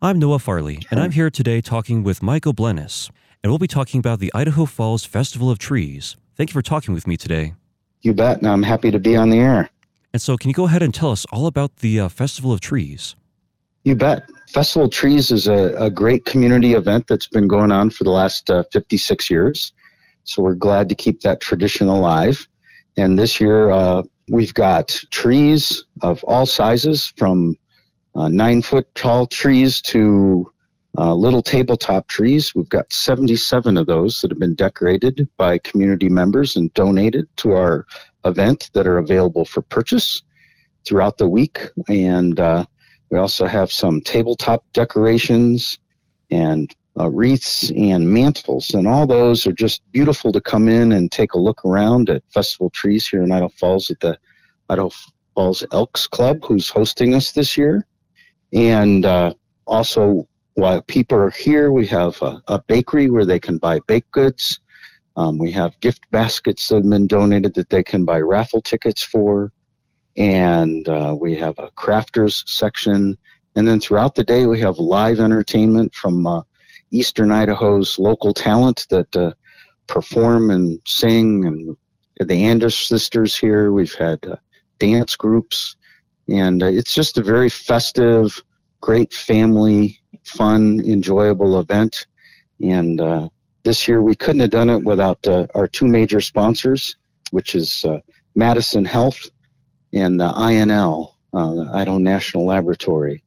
I'm Noah Farley, and I'm here today talking with Michael Blenis, and we'll be talking about the Idaho Falls Festival of Trees. Thank you for talking with me today. You bet, and I'm happy to be on the air. And so, can you go ahead and tell us all about the uh, Festival of Trees? You bet. Festival of Trees is a, a great community event that's been going on for the last uh, 56 years. So we're glad to keep that tradition alive. And this year, uh, we've got trees of all sizes from uh, nine foot tall trees to uh, little tabletop trees. We've got 77 of those that have been decorated by community members and donated to our event that are available for purchase throughout the week. And uh, we also have some tabletop decorations and uh, wreaths and mantles. And all those are just beautiful to come in and take a look around at Festival Trees here in Idaho Falls at the Idaho Falls Elks Club, who's hosting us this year. And uh, also, while people are here, we have a, a bakery where they can buy baked goods. Um, we have gift baskets that have been donated that they can buy raffle tickets for. And uh, we have a crafters section. And then throughout the day, we have live entertainment from uh, Eastern Idaho's local talent that uh, perform and sing. And the Anders sisters here. We've had uh, dance groups and uh, it's just a very festive, great family, fun, enjoyable event. And uh, this year we couldn't have done it without uh, our two major sponsors, which is uh, Madison Health and INL, uh, the Idaho National Laboratory,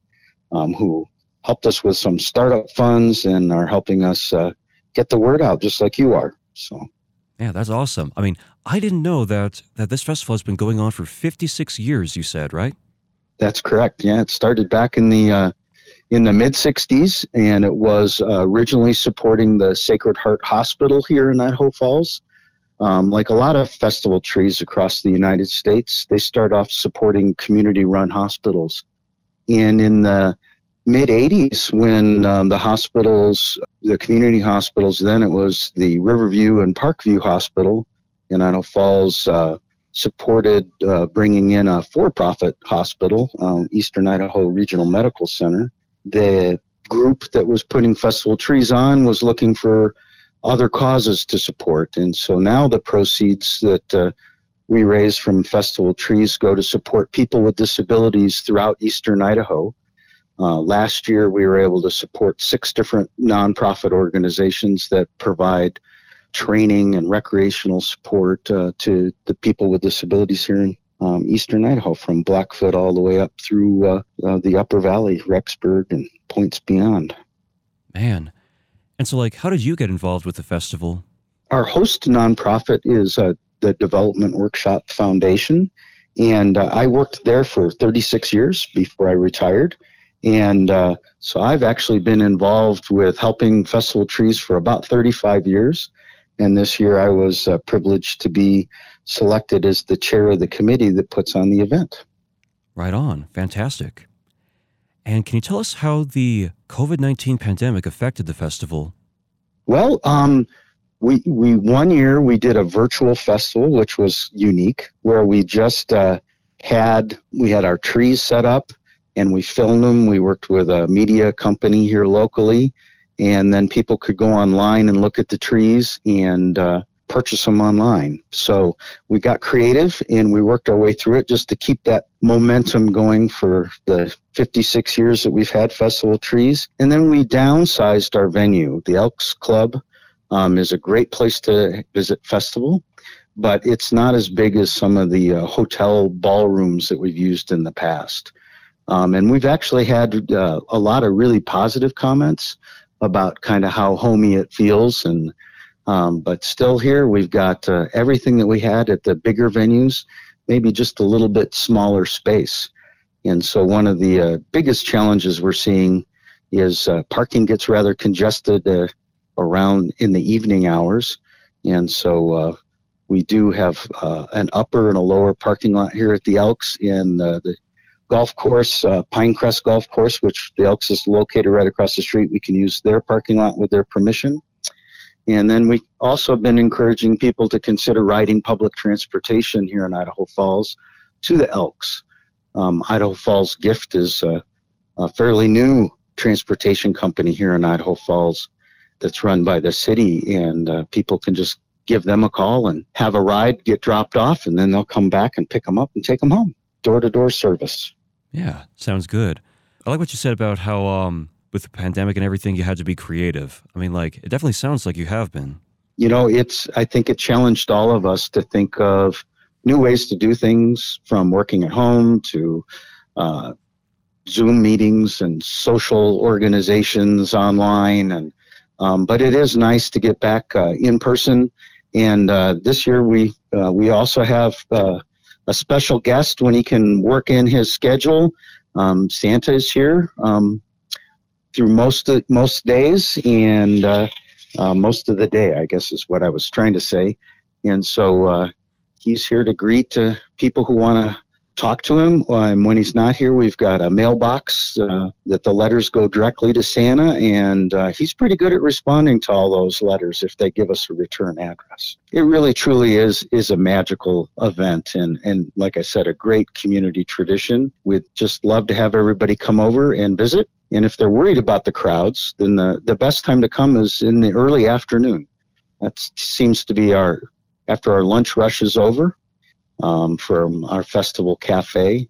um, who helped us with some startup funds and are helping us uh, get the word out, just like you are. So. Yeah, that's awesome. I mean, I didn't know that that this festival has been going on for 56 years. You said, right? That's correct. Yeah, it started back in the uh, in the mid '60s, and it was uh, originally supporting the Sacred Heart Hospital here in Idaho Falls. Um, like a lot of festival trees across the United States, they start off supporting community-run hospitals. And in the mid 80s, when um, the hospitals, the community hospitals, then it was the Riverview and Parkview Hospital in Idaho Falls. Uh, supported uh, bringing in a for-profit hospital, um, Eastern Idaho Regional Medical Center. The group that was putting Festival Trees on was looking for other causes to support, and so now the proceeds that uh, we raise from Festival Trees go to support people with disabilities throughout Eastern Idaho. Uh, last year, we were able to support six different nonprofit organizations that provide training and recreational support uh, to the people with disabilities here in um, eastern Idaho, from Blackfoot all the way up through uh, uh, the Upper Valley, Rexburg, and points beyond. Man. And so, like, how did you get involved with the festival? Our host nonprofit is uh, the Development Workshop Foundation. And uh, I worked there for 36 years before I retired. And uh, so I've actually been involved with helping Festival Trees for about 35 years. And this year I was uh, privileged to be selected as the chair of the committee that puts on the event. Right on. Fantastic. And can you tell us how the COVID 19 pandemic affected the festival? Well, um, we, we one year we did a virtual festival, which was unique, where we just uh, had we had our trees set up and we filmed them. We worked with a media company here locally, and then people could go online and look at the trees and uh, purchase them online. So we got creative and we worked our way through it just to keep that momentum going for the 56 years that we've had Festival Trees. And then we downsized our venue. The Elks Club um, is a great place to visit festival, but it's not as big as some of the uh, hotel ballrooms that we've used in the past. Um, and we've actually had uh, a lot of really positive comments about kind of how homey it feels and um, but still here we've got uh, everything that we had at the bigger venues maybe just a little bit smaller space. And so one of the uh, biggest challenges we're seeing is uh, parking gets rather congested uh, around in the evening hours. And so uh, we do have uh, an upper and a lower parking lot here at the elks and the golf course, uh, Pinecrest Golf Course, which the Elks is located right across the street. We can use their parking lot with their permission. And then we also have been encouraging people to consider riding public transportation here in Idaho Falls to the Elks. Um, Idaho Falls Gift is a, a fairly new transportation company here in Idaho Falls that's run by the city, and uh, people can just give them a call and have a ride, get dropped off, and then they'll come back and pick them up and take them home. Door to door service. Yeah, sounds good. I like what you said about how, um, with the pandemic and everything, you had to be creative. I mean, like, it definitely sounds like you have been. You know, it's, I think it challenged all of us to think of new ways to do things from working at home to uh, Zoom meetings and social organizations online. And, um, but it is nice to get back uh, in person. And uh, this year we, uh, we also have uh, a special guest when he can work in his schedule. Um, Santa is here um, through most of, most days and uh, uh, most of the day, I guess is what I was trying to say. And so uh, he's here to greet uh, people who want to talk to him. Um, when he's not here, we've got a mailbox uh, that the letters go directly to Santa, and uh, he's pretty good at responding to all those letters if they give us a return address. It really, truly is is a magical event, and and like I said, a great community tradition. We'd just love to have everybody come over and visit. And if they're worried about the crowds, then the, the best time to come is in the early afternoon. That seems to be our after our lunch rush is over um, from our festival cafe.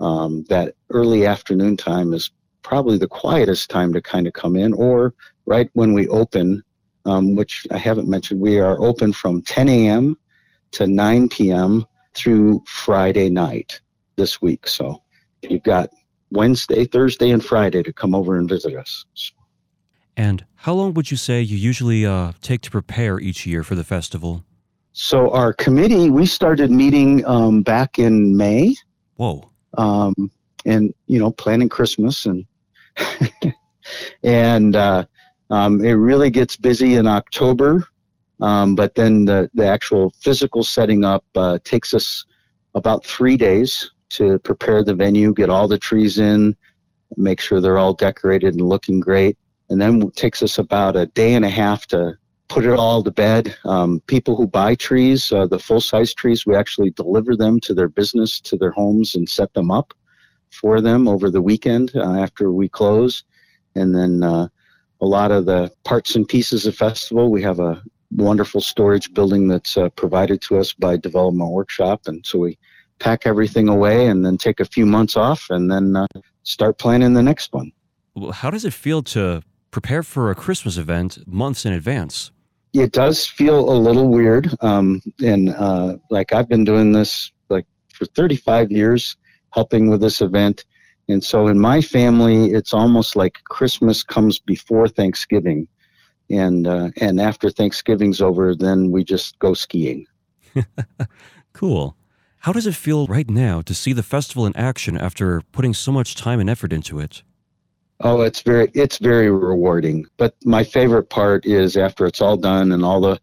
Um, that early afternoon time is probably the quietest time to kind of come in, or right when we open, um, which I haven't mentioned, we are open from 10 a.m. to 9 p.m. through Friday night this week. So you've got Wednesday, Thursday, and Friday to come over and visit us. And how long would you say you usually uh, take to prepare each year for the festival? So our committee, we started meeting um, back in May. Whoa. Um, and you know, planning Christmas and and uh, um, it really gets busy in October. Um, but then the the actual physical setting up uh, takes us about three days to prepare the venue, get all the trees in, make sure they're all decorated and looking great, and then it takes us about a day and a half to put it all to bed. Um, people who buy trees, uh, the full size trees, we actually deliver them to their business, to their homes, and set them up for them over the weekend uh, after we close. And then uh, a lot of the parts and pieces of festival, we have a wonderful storage building that's uh, provided to us by Development Workshop, and so we pack everything away and then take a few months off and then uh, start planning the next one. Well, how does it feel to prepare for a Christmas event months in advance? It does feel a little weird. Um, and uh, like I've been doing this like for 35 years, helping with this event. And so in my family, it's almost like Christmas comes before Thanksgiving. And, uh, and after Thanksgiving's over, then we just go skiing. cool. How does it feel right now to see the festival in action after putting so much time and effort into it? Oh, it's very it's very rewarding. But my favorite part is after it's all done and all the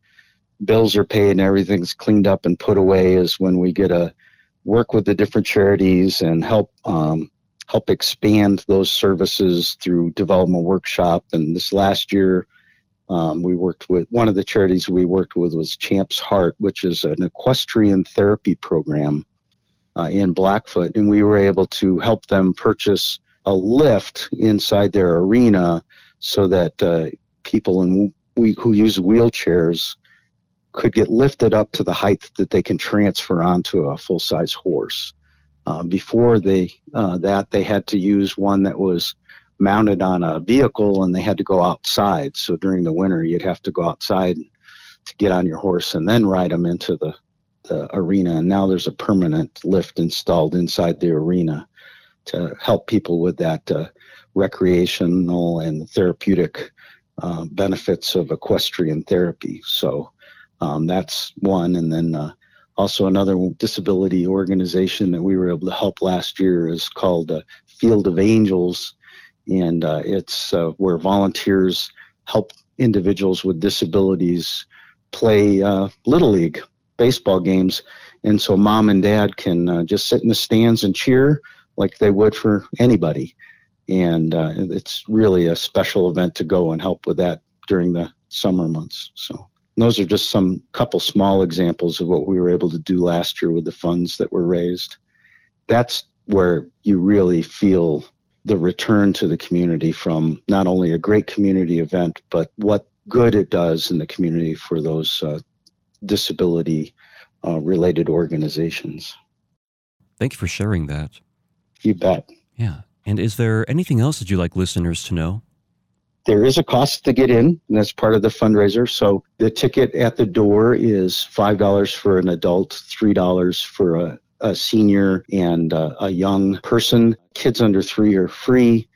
bills are paid and everything's cleaned up and put away is when we get to work with the different charities and help um, help expand those services through development workshop. And this last year, um, we worked with one of the charities we worked with was Champ's Heart, which is an equestrian therapy program uh, in Blackfoot, and we were able to help them purchase a lift inside their arena so that uh, people in, we, who use wheelchairs could get lifted up to the height that they can transfer onto a full size horse. Uh, before they uh, that they had to use one that was mounted on a vehicle and they had to go outside. So during the winter, you'd have to go outside to get on your horse and then ride them into the, the arena. And now there's a permanent lift installed inside the arena to help people with that uh, recreational and therapeutic uh, benefits of equestrian therapy. So um, that's one. And then uh, also another disability organization that we were able to help last year is called uh, Field of Angels. And uh, it's uh, where volunteers help individuals with disabilities play Little League baseball games. And so mom and dad can just sit in the stands and cheer like they would for anybody. And uh, it's really a special event to go and help with that during the summer months. So those are just some couple small examples of what we were able to do last year with the funds that were raised. That's where you really feel the return to the community from not only a great community event, but what good it does in the community for those uh, disability uh, related organizations. Thank you for sharing that. You bet. Yeah. And is there anything else that you'd like listeners to know? There is a cost to get in, and that's part of the fundraiser. So the ticket at the door is $5 for an adult, $3 for a, a senior and a, a young person. Kids under three are free.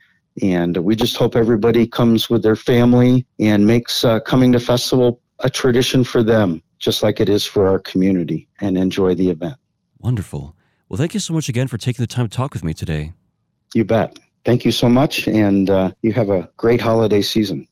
And we just hope everybody comes with their family and makes uh, coming to festival a tradition for them, just like it is for our community, and enjoy the event. Wonderful. Well, thank you so much again for taking the time to talk with me today. You bet. Thank you so much, and uh, you have a great holiday season.